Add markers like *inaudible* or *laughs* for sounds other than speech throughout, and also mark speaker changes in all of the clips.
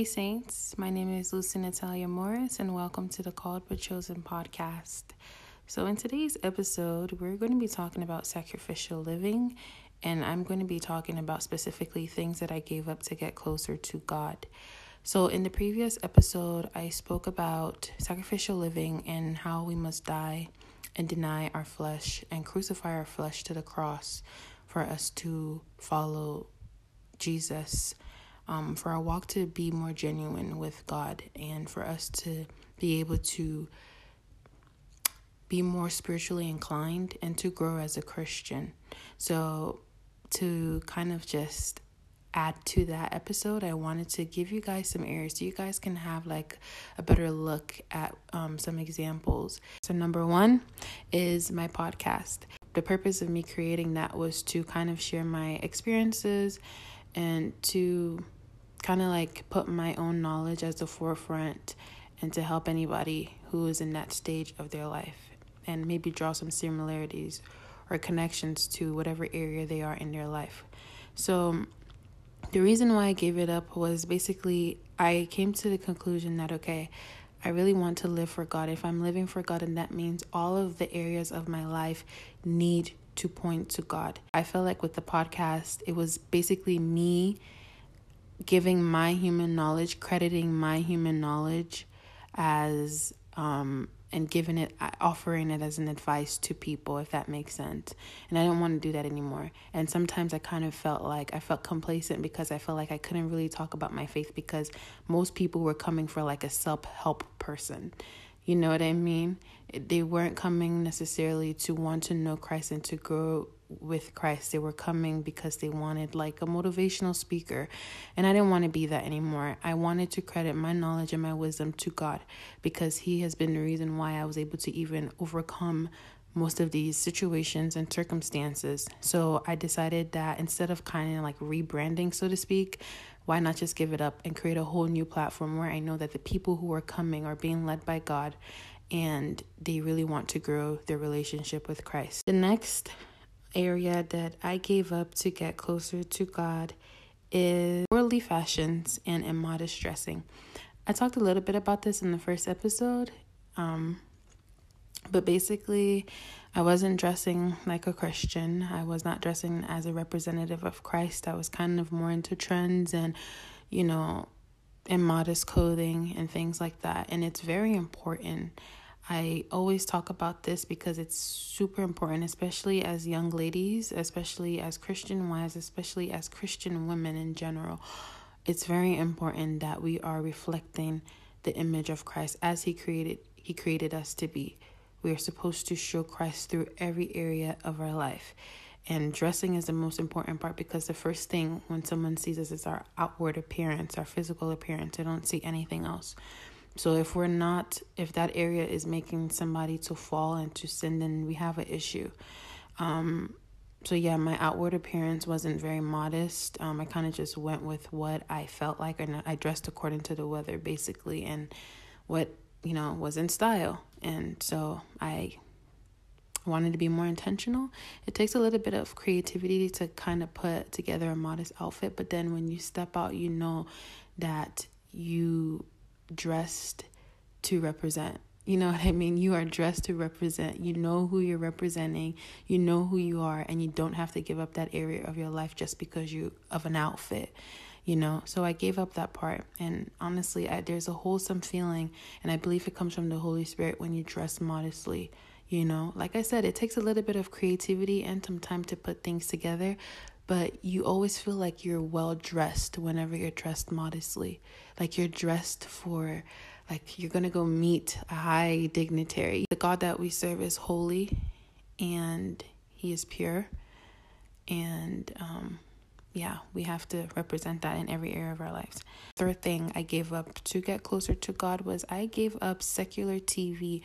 Speaker 1: Hey Saints, my name is Lucy Natalia Morris, and welcome to the Called but Chosen podcast. So, in today's episode, we're going to be talking about sacrificial living, and I'm going to be talking about specifically things that I gave up to get closer to God. So, in the previous episode, I spoke about sacrificial living and how we must die and deny our flesh and crucify our flesh to the cross for us to follow Jesus um, for our walk to be more genuine with God and for us to be able to be more spiritually inclined and to grow as a Christian. So, to kind of just add to that episode, I wanted to give you guys some areas so you guys can have like a better look at um, some examples. So, number one is my podcast. The purpose of me creating that was to kind of share my experiences and to kind of like put my own knowledge as the forefront and to help anybody who is in that stage of their life and maybe draw some similarities or connections to whatever area they are in their life. So, the reason why I gave it up was basically I came to the conclusion that okay, I really want to live for God. If I'm living for God, and that means all of the areas of my life need to point to God. I felt like with the podcast, it was basically me giving my human knowledge, crediting my human knowledge as um and giving it offering it as an advice to people if that makes sense. And i don't want to do that anymore. And sometimes i kind of felt like i felt complacent because i felt like i couldn't really talk about my faith because most people were coming for like a self-help person. You know what i mean? They weren't coming necessarily to want to know christ and to grow with Christ. They were coming because they wanted like a motivational speaker. And I didn't want to be that anymore. I wanted to credit my knowledge and my wisdom to God because He has been the reason why I was able to even overcome most of these situations and circumstances. So I decided that instead of kind of like rebranding, so to speak, why not just give it up and create a whole new platform where I know that the people who are coming are being led by God and they really want to grow their relationship with Christ. The next area that I gave up to get closer to God is worldly fashions and immodest dressing. I talked a little bit about this in the first episode, um, but basically, I wasn't dressing like a Christian. I was not dressing as a representative of Christ. I was kind of more into trends and, you know, immodest clothing and things like that. And it's very important I always talk about this because it's super important, especially as young ladies, especially as Christian wives, especially as Christian women in general. It's very important that we are reflecting the image of Christ as he created he created us to be. We are supposed to show Christ through every area of our life. And dressing is the most important part because the first thing when someone sees us is our outward appearance, our physical appearance. They don't see anything else. So if we're not, if that area is making somebody to fall into sin, then we have an issue. Um, so yeah, my outward appearance wasn't very modest. Um, I kind of just went with what I felt like, and I dressed according to the weather, basically, and what you know was in style. And so I wanted to be more intentional. It takes a little bit of creativity to kind of put together a modest outfit, but then when you step out, you know that you dressed to represent. You know *laughs* what I mean? You are dressed to represent. You know who you're representing. You know who you are, and you don't have to give up that area of your life just because you of an outfit. You know, so I gave up that part, and honestly, I, there's a wholesome feeling, and I believe it comes from the Holy Spirit when you dress modestly. You know, like I said, it takes a little bit of creativity and some time to put things together, but you always feel like you're well dressed whenever you're dressed modestly. Like you're dressed for, like you're gonna go meet a high dignitary. The God that we serve is holy and he is pure. And, um, yeah, we have to represent that in every area of our lives. Third thing I gave up to get closer to God was I gave up secular TV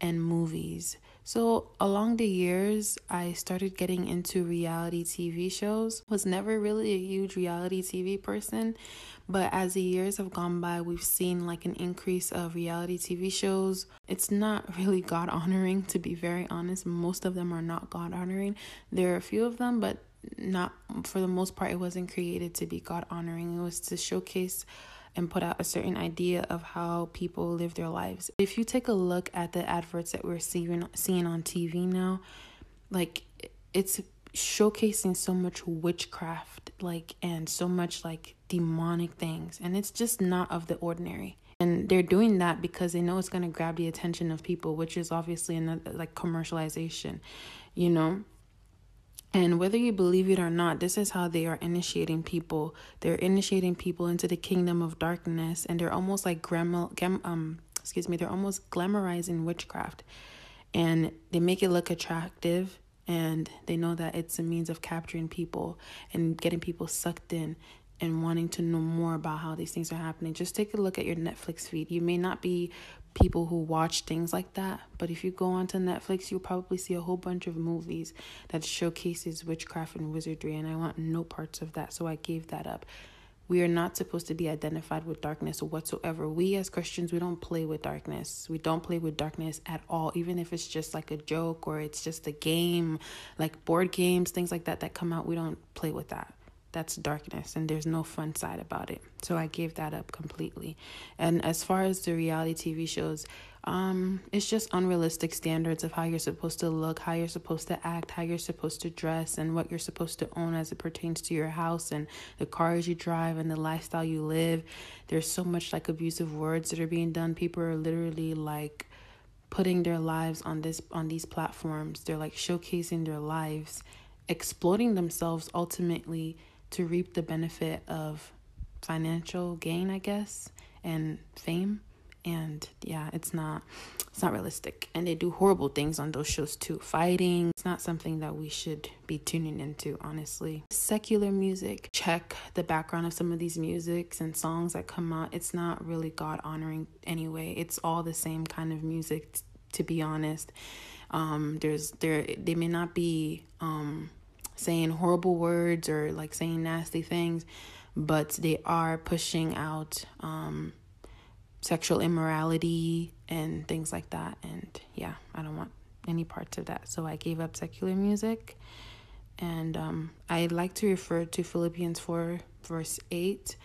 Speaker 1: and movies. So, along the years, I started getting into reality TV shows. Was never really a huge reality TV person, but as the years have gone by, we've seen like an increase of reality TV shows. It's not *laughs* really God honoring, to be very honest. Most of them are not God honoring. There are a few of them, but not for the most part, it wasn't created to be God honoring. It was to showcase and put out a certain idea of how people live their lives. If you take a look at the adverts that we're seeing seeing on TV now, like it's showcasing so much witchcraft like and so much like demonic things and it's just not of the ordinary and they're doing that because they know it's going to grab the attention of people which is obviously another like commercialization you know and whether you believe it or not, this is how they are initiating people. They're initiating people into the kingdom of darkness, and they're almost like grandma, um, excuse me, they're almost glamorizing witchcraft, and they make it look attractive, and they know that it's a means of capturing people and getting people sucked in and wanting to know more about how these things are happening. Just take a look at your Netflix feed. You may not be people who watch things like that. But if you go onto Netflix, you'll probably see a whole bunch of movies that showcases witchcraft and wizardry, and I want no parts of that, so I gave that up. We are not supposed to be identified with darkness whatsoever. We as Christians, we don't play with darkness. We don't play with darkness at all, even if it's just like a joke or it's just a game, like board games, things like that that come out. We don't play with that that's darkness and there's no fun side about it. So I gave that up completely. And as far as the reality TV shows, um it's just unrealistic standards of how you're supposed to look, how you're supposed to act, how you're supposed to dress and what you're supposed to own as it pertains to your house and the cars you drive and the lifestyle you live. There's so much like abusive words that are being done. People are literally like putting their lives on this on these platforms. They're like showcasing their lives, exploiting themselves ultimately to reap the benefit of financial gain, I guess, and fame. And yeah, it's not it's not realistic. And they do horrible things on those shows too. Fighting. It's not something that we should be tuning into, honestly. Secular music. Check the background of some of these musics and songs that come out. It's not really God honoring anyway. It's all the same kind of music t- to be honest. Um there's there they may not be um saying horrible words or like saying nasty things, but they are pushing out um, sexual immorality and things like that. And yeah, I don't want any parts of that. So I gave up secular music. And um, I like to refer to Philippians 4, verse 8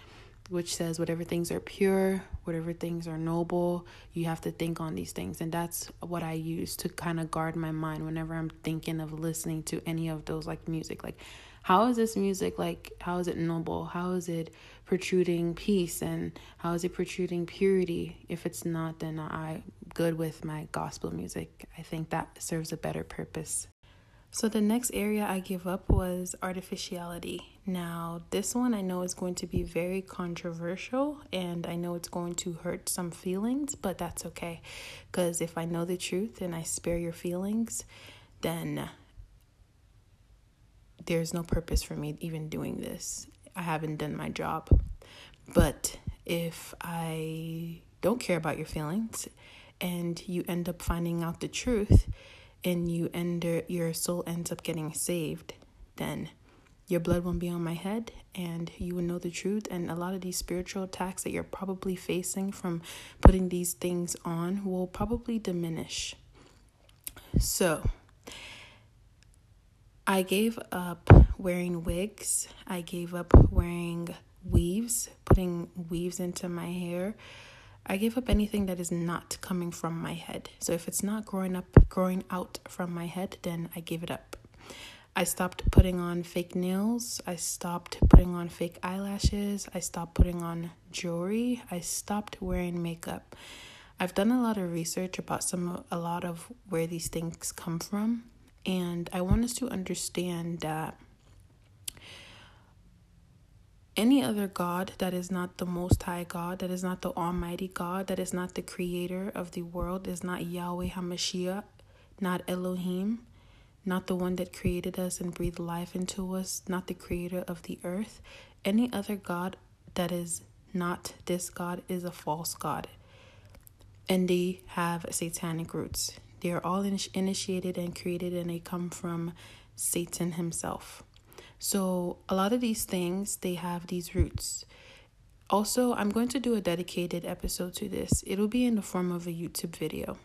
Speaker 1: which says whatever things are pure, whatever things are noble, you have to think on these things. And that's what I use to kind of guard my mind whenever I'm thinking of listening to any of those like music. Like, how is this music like? How is it noble? How is it protruding peace? And how is it protruding purity? If it's not, then I'm good with my gospel music. I think that serves a better purpose. So the next area I give up was artificiality. Now, this one I know is going to be very controversial and I know it's going to hurt some feelings, but that's okay. Because if I know the truth and I spare your feelings, then there's no purpose for me even doing this. I haven't done my job. But if I don't care about your feelings and you end up finding out the truth, and you end your soul ends up getting saved, then your blood won't be on my head and you will know the truth and a lot of these spiritual attacks that you're probably facing from putting these things on will probably diminish. So, I gave up wearing wigs. I gave up wearing weaves, putting weaves into my hair. I give up anything that is not coming from my head. So if it's not growing up, growing out from my head, then I give it up. I stopped putting on fake nails. I stopped putting on fake eyelashes. I stopped putting on jewelry. I stopped wearing makeup. I've done a lot of research about some a lot of where these things come from, and I want us to understand that any other God that is not the Most High God, that is not the Almighty God, that is not the Creator of the world, is not Yahweh HaMashiach, not Elohim, not the one that created us and breathed life into us, not the Creator of the earth. Any other God that is not this God is a false God. And they have satanic roots. They are all initiated and created, and they come from Satan himself. So, a lot of these things, they have these roots. Also, I'm going to do a dedicated episode to this. It'll be in the form of a YouTube video.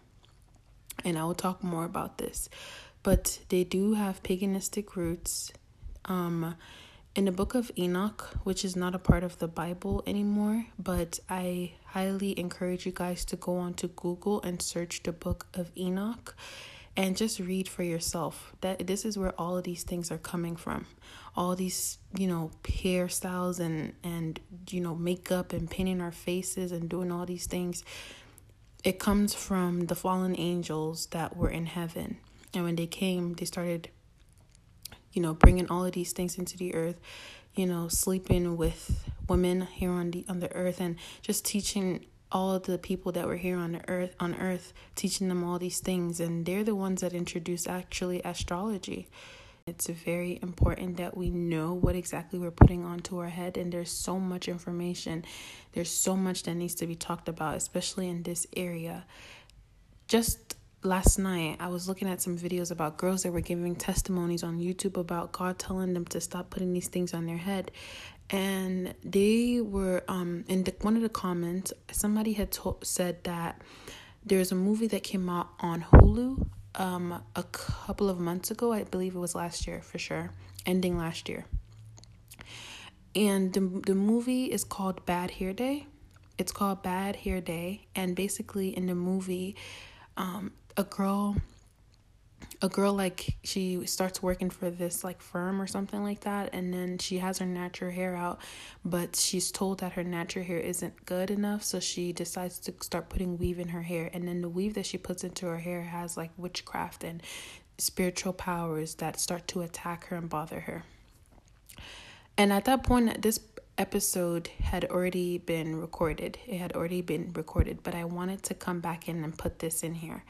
Speaker 1: And I will talk more about this. But they do have paganistic roots. Um in the book of Enoch, which is not a part of the Bible anymore, but I highly encourage you guys to go onto Google and search the book of Enoch and just read for yourself. That this is where all of these things are coming from. All these, you know, hairstyles and and you know, makeup and painting our faces and doing all these things. It comes from the fallen angels that were in heaven. And when they came, they started you know, bringing all of these things into the earth, you know, sleeping with women here on the on the earth and just teaching all of the people that were here on the earth on earth teaching them all these things and they're the ones that introduced actually astrology. It's very important that we know what exactly we're putting onto our head and there's so much information. There's so much that needs to be talked about especially in this area. Just last night I was looking at some videos about girls that were giving testimonies on YouTube about God telling them to stop putting these things on their head. And they were um in the, one of the comments somebody had told, said that there's a movie that came out on Hulu um a couple of months ago. I believe it was last year for sure, ending last year. And the the movie is called Bad Hair Day. It's called Bad Hair Day and basically in the movie um a girl a girl like she starts working for this like firm or something like that and then she has her natural hair out but she's told that her natural hair isn't good enough so she decides to start putting weave in her hair and then the weave that she puts into her hair has like witchcraft and spiritual powers that start to attack her and bother her. And at that point this episode had already been recorded. It had already been recorded but i wanted to come back in and put this in here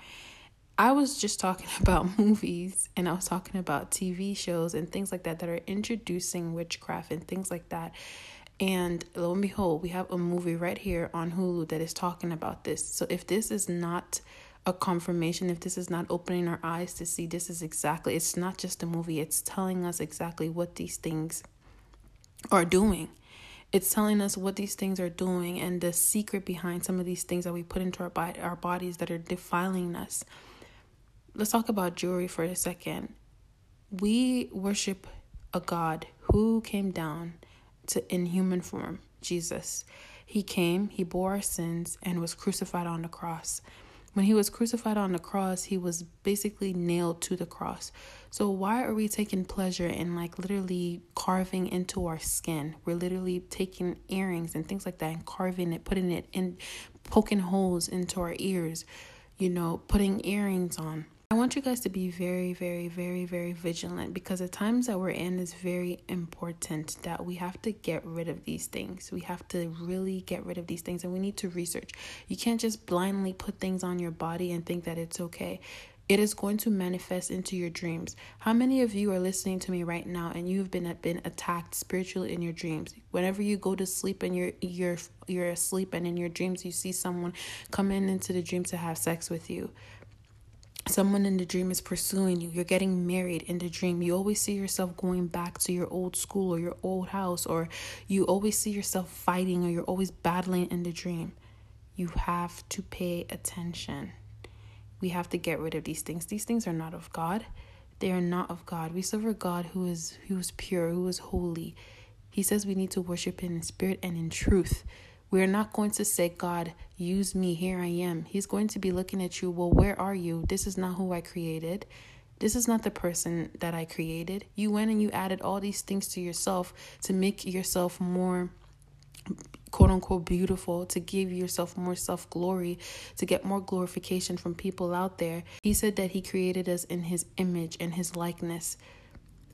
Speaker 1: I was just talking *laughs* about movies and I was talking about TV shows and things like that that are introducing witchcraft and things like that. And lo and behold, we have a movie right here on Hulu that is talking about this. So if this is not a confirmation, if this is not opening our eyes to see this is exactly, it's not just a movie, it's telling us exactly what these things are doing. It's telling us what these things are doing and the secret behind some of these things that we put into our, our bodies that are defiling us let's talk about jewelry for a second. We worship a God who came down to in human form, Jesus. He came, he bore our sins and was crucified on the cross. When he was crucified on the cross, he was basically nailed to the cross. So why are we taking pleasure in like literally carving into our skin? We're literally taking earrings and things like that and carving it, putting it in poking holes into our ears, you know, putting earrings on. I want you guys to be very, very, very, very vigilant because the times that we're in is very important that we have to get rid of these things. We have to really get rid of these things and we need to research. You can't just blindly put things on your body and think that it's okay. It is going to manifest into your dreams. How many of you are listening to me right now and you've been been attacked spiritually in your dreams? Whenever you go to sleep and you're you're you're asleep and in your dreams you see someone coming into the dream to have sex with you someone in the dream is pursuing you. You're getting married in the dream. You always see yourself going back to your old school or your old house or you always see yourself fighting or you're always battling in the dream. You have to pay attention. We have to get rid of these things. These things are not of god. They are not of god. We serve a god who is who is pure who is holy. He says we need to worship in spirit and in truth we're not going to say, God, use me, here I am. He's going to be looking at you, well, where are you? This is not who I created. This is not the person that I created. You went and you added all these things to yourself to make yourself more quote unquote beautiful, to give yourself more self glory, to get more glorification from people out there. He said that He created us in His image and His likeness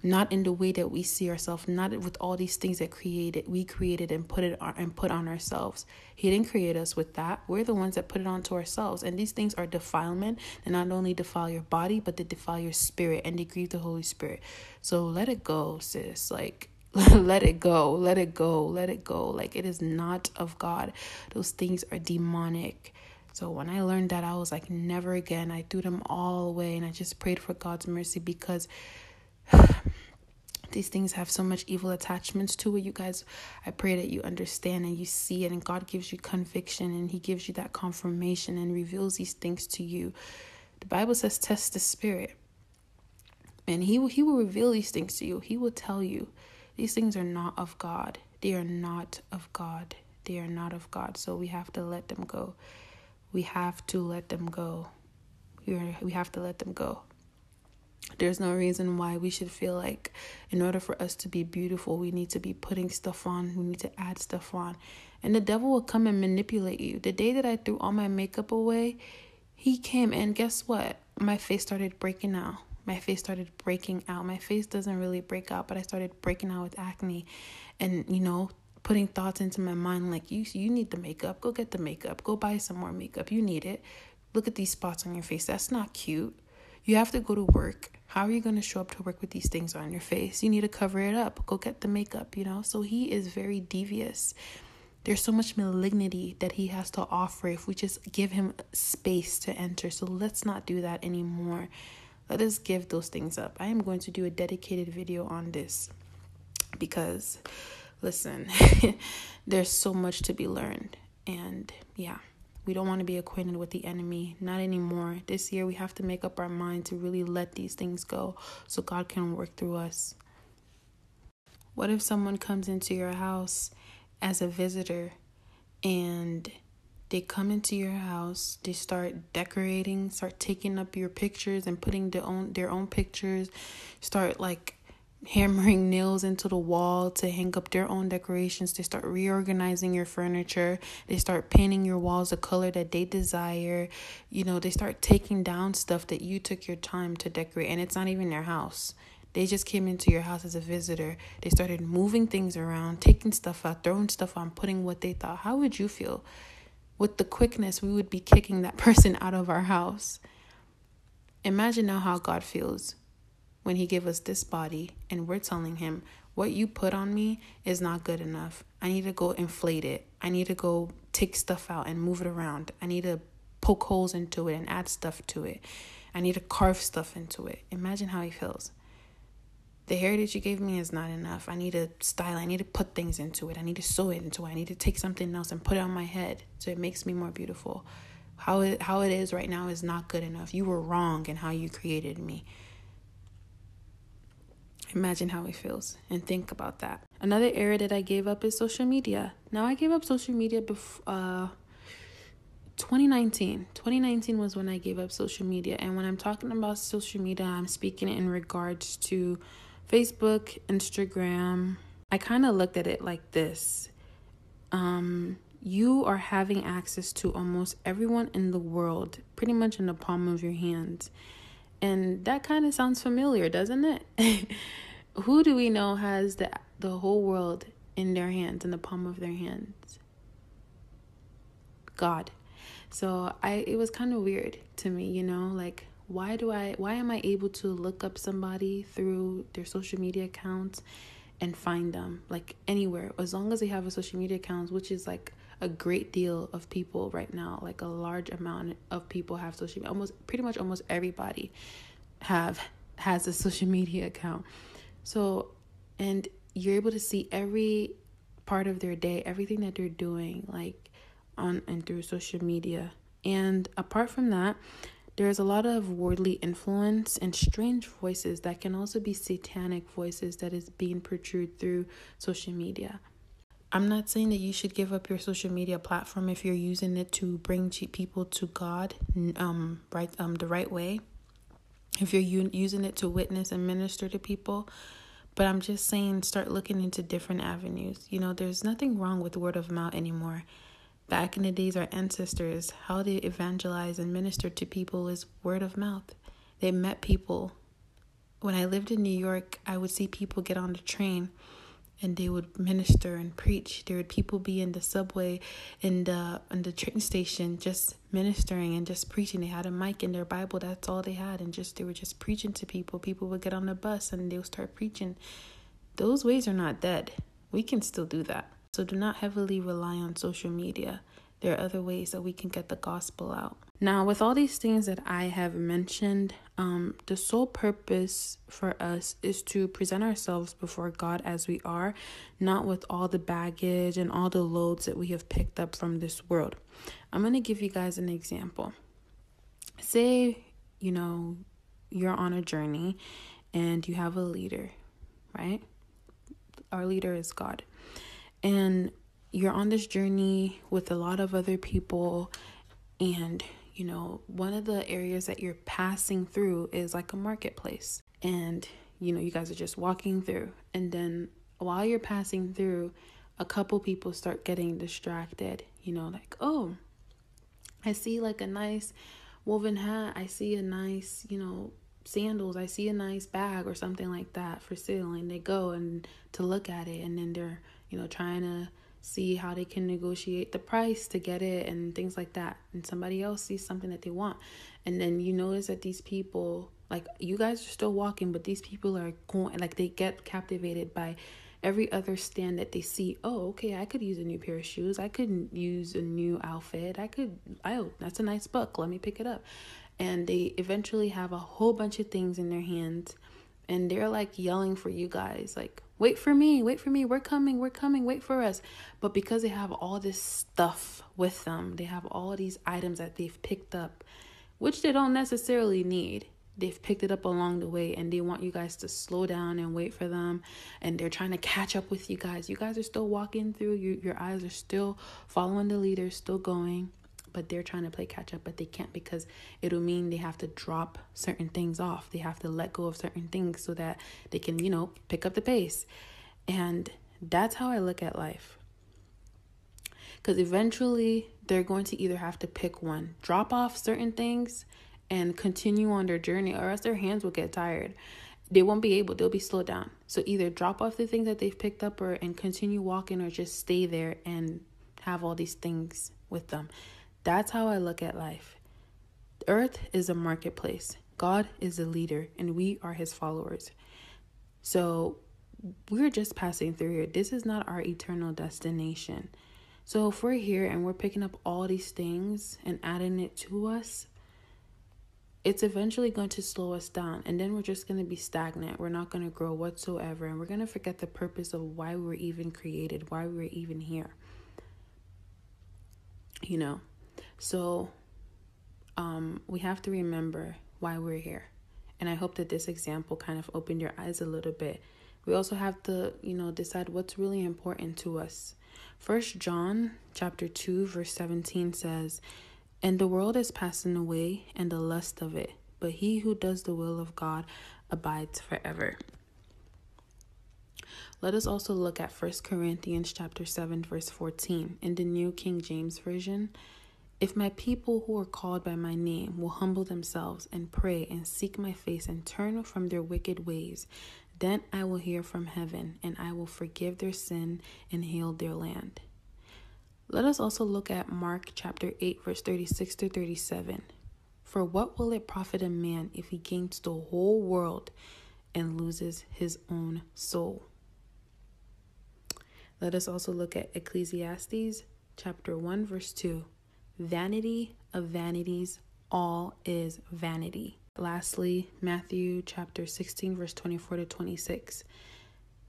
Speaker 1: not in the way that we see ourselves, not with all these things that created we created and put it on and put on ourselves. He didn't create us with that. We're the ones that put it onto ourselves. And these things are defilement. They not only defile your body, but they defile your spirit and they grieve the Holy Spirit. So let it go, sis. Like *laughs* let it go. Let it go. Let it go. Like it is not of God. Those things are demonic. So when I learned that, I was like, never again. I threw them all away and I just prayed for God's mercy because *sighs* these things have so much evil attachments to it. You guys, I pray that you understand and you see it, and God gives you conviction and He gives you that confirmation and reveals these things to you. The Bible says, test the spirit. And he will, he will reveal these things to you. He will tell you These things are not of God. They are not of God. They are not of God. So we have to let them go. We have to let them go. We are, we have to let them go. There's no reason why we should feel like, in order for us to be beautiful, we need to be putting stuff on, we need to add stuff on. And the devil will come and manipulate you. The day that I threw all my makeup away, he came and guess what? My face started breaking out. My face started breaking out. My face doesn't really break out, but I started breaking out with acne. And, you know, putting thoughts into my mind like you you need the makeup. Go get the makeup. Go buy some more makeup. You need it. Look at these spots on your face. That's not cute. You have to go to work. How are you going to show up to work with these things on your face? You need to cover it up. Go get the makeup, you know? So he is very devious. There's so much malignity that he has to offer if we just give him space to enter. So let's not do that anymore. Let us give those things up. I am going to do a dedicated video on this because, listen, *laughs* there's so much to be learned. And yeah. We don't want to be acquainted with the enemy, not anymore. This year, we have to make up our mind to really let these things go so God can work through us. What if someone comes into your house as a visitor and they come into your house, they start decorating, start taking up your pictures and putting their own their own pictures, start like hammering nails into the wall to hang up their own decorations. They start reorganizing your furniture. They start painting your walls a color that they desire. You know, they start taking down stuff that you took your time to decorate, and it's not even their house. They just came into your house as a visitor. They started moving things around, taking stuff out, throwing stuff on, putting what they thought. How would you feel? With the quickness, we would be kicking that *laughs* person out of our house. Imagine now how God feels when he gave us this body and we're telling him what you put on me is not good enough. I need to go inflate it. I need to go take stuff out and move it around. I need to poke holes into it and add stuff to it. I need to carve stuff into it. Imagine how he feels. The heritage you gave me is not enough. I need to style. I need to put things into it. I need to sew it into it. I need to take something else and put it on my head so it makes me more beautiful. How it how it is right now is not good enough. You were wrong in how you created me. Imagine how he feels and think about that. Another area that I gave up is social media. Now I gave up social media before uh 2019. 2019 was when I gave up social media. And when I'm talking about social media, I'm speaking in regards to Facebook, Instagram. I kind of looked at it like this. Um you are having access to almost everyone in the world pretty much in the palm of your hands. And that kind of sounds familiar, doesn't it? *laughs* Who do we know has the the whole world in their hands, in the palm of their hands? God. So I it was kind of weird to me, you know, like why do I why am I able to look up somebody through their social media accounts and find them like anywhere as long as they have a social media account, which is like a great deal of people right now like a large amount of people have social media almost pretty much almost everybody have has a social media account. So and you're able to see every part of their day everything that they're doing like on and through social media. And apart from that there's a lot of worldly influence and strange voices that can also be satanic voices that is being portrayed through social media I'm not saying that you should give up your social media platform if you're using it to bring people to God, um, right, um, the right way. If you're using it to witness and minister to people, but I'm just saying, start looking into different avenues. You know, there's nothing wrong with word of mouth anymore. Back in the days, our ancestors, how they evangelized and ministered to people is word of mouth. They met people. When I lived in New York, I would see people get on the train and they would minister and preach. There would people be in the subway, in the in the train station, just ministering and just preaching. They had a mic in their Bible. That's all they had, and just they were just preaching to people. People would get on the bus and they would start preaching. Those ways are not dead. We can still do that. So do not heavily rely on social media. There are other ways that we can get the gospel out. Now, with all these things that I have mentioned, um, the sole purpose for us is to present ourselves before God as we are, not with all the baggage and all the loads that we have picked up from this world. I'm going to give you guys an example. Say, you know, you're on a journey and you have a leader, right? our leader is God. And you're on this journey with a lot of other people and you know, one of the areas that you're passing through is like a marketplace. And you know, you guys are just walking through and then while you're passing through, a couple people start getting distracted, you know, like, "Oh, I see like a nice woven hat. I see a nice, you know, sandals. I see a nice bag or something like that for sale." And they go and to look at it and then they're, you know, trying to see how they can negotiate the price to get it and things like that. And somebody else sees something that they want. And then you notice that these people, like you guys are still walking, but these people are going, like they get captivated by every other stand that they see. Oh, okay, I could use a new pair of shoes. I could use a new outfit. I could, oh, that's a nice book. Let me pick it up. And they eventually have a whole bunch of things in their hands and they're like yelling for you guys, like, wait for me, wait for me, we're coming, we're coming, wait for us. But because they have all this stuff with them, they have all these items that they've picked up, which they don't necessarily need. They've picked it up along the way and they want you guys to slow down and wait for them. And they're trying to catch up with you guys. You guys are still walking through, you, your eyes are still following the leader, still going but they're trying to play catch up, but they can't because it'll mean they have to drop certain things off. They have to let go of certain things so that they can, you know, pick up the pace. And that's how I look at life. Because eventually they're going to either have to pick one, drop off certain things and continue on their journey, or else their hands will get tired. They won't be able, they'll be slowed down. So either drop off the things that they've picked up or and continue walking or just stay there and have all these things with them. That's how I look at life. Earth is a marketplace. God is a leader, and we are his followers. So we're just passing through here. This is not our eternal destination. So if we're here and we're picking up all these things and adding it to us, it's eventually going to slow us down. And then we're just going to be stagnant. We're not going to grow whatsoever. And we're going to forget the purpose of why we were even created, why we were even here. You know, so um, we have to remember why we're here. And I hope that this example kind of opened your eyes a little bit. We also have to, you know, decide what's really important to us. First John chapter 2 verse 17 says, "And the world is passing away and the lust of it, but he who does the will of God abides forever." Let us also look at First Corinthians chapter 7 verse 14 in the New King James version. If my people who are called by my name will humble themselves and pray and seek my face and turn from their wicked ways, then I will hear from heaven and I will forgive their sin and heal their land. Let us also look at Mark chapter 8, verse 36 to 37. For what will it profit a man if he gains the whole world and loses his own soul? Let us also look at Ecclesiastes chapter 1, verse 2. Vanity of vanities, all is vanity. Lastly, Matthew chapter 16, verse 24 to 26.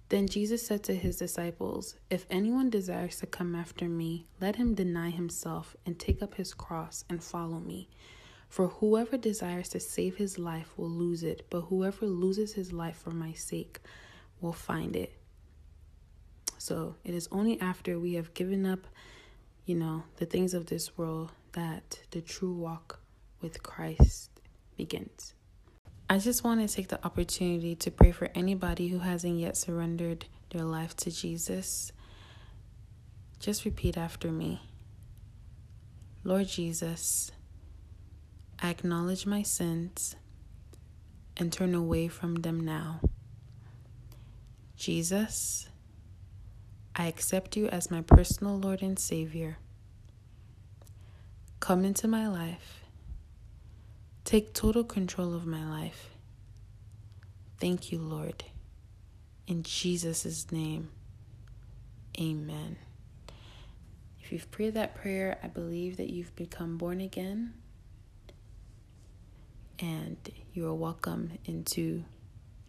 Speaker 1: Then Jesus said to his disciples, If anyone desires to come after me, let him deny himself and take up his cross and follow me. For whoever desires to save his life will lose it, but whoever loses his life for my sake will find it. So it is only after we have given up you know, the things of this world that the true walk with Christ begins. I just want to take the opportunity to pray for anybody who hasn't yet surrendered their life to Jesus. Just repeat after me Lord Jesus, I acknowledge my sins and turn away from them now. Jesus, I accept you as my personal Lord and Savior. Come into my life. Take total control of my life. Thank you, Lord. In Jesus' name, amen. If you've prayed that prayer, I believe that you've become born again and you are welcome into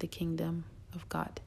Speaker 1: the kingdom of God.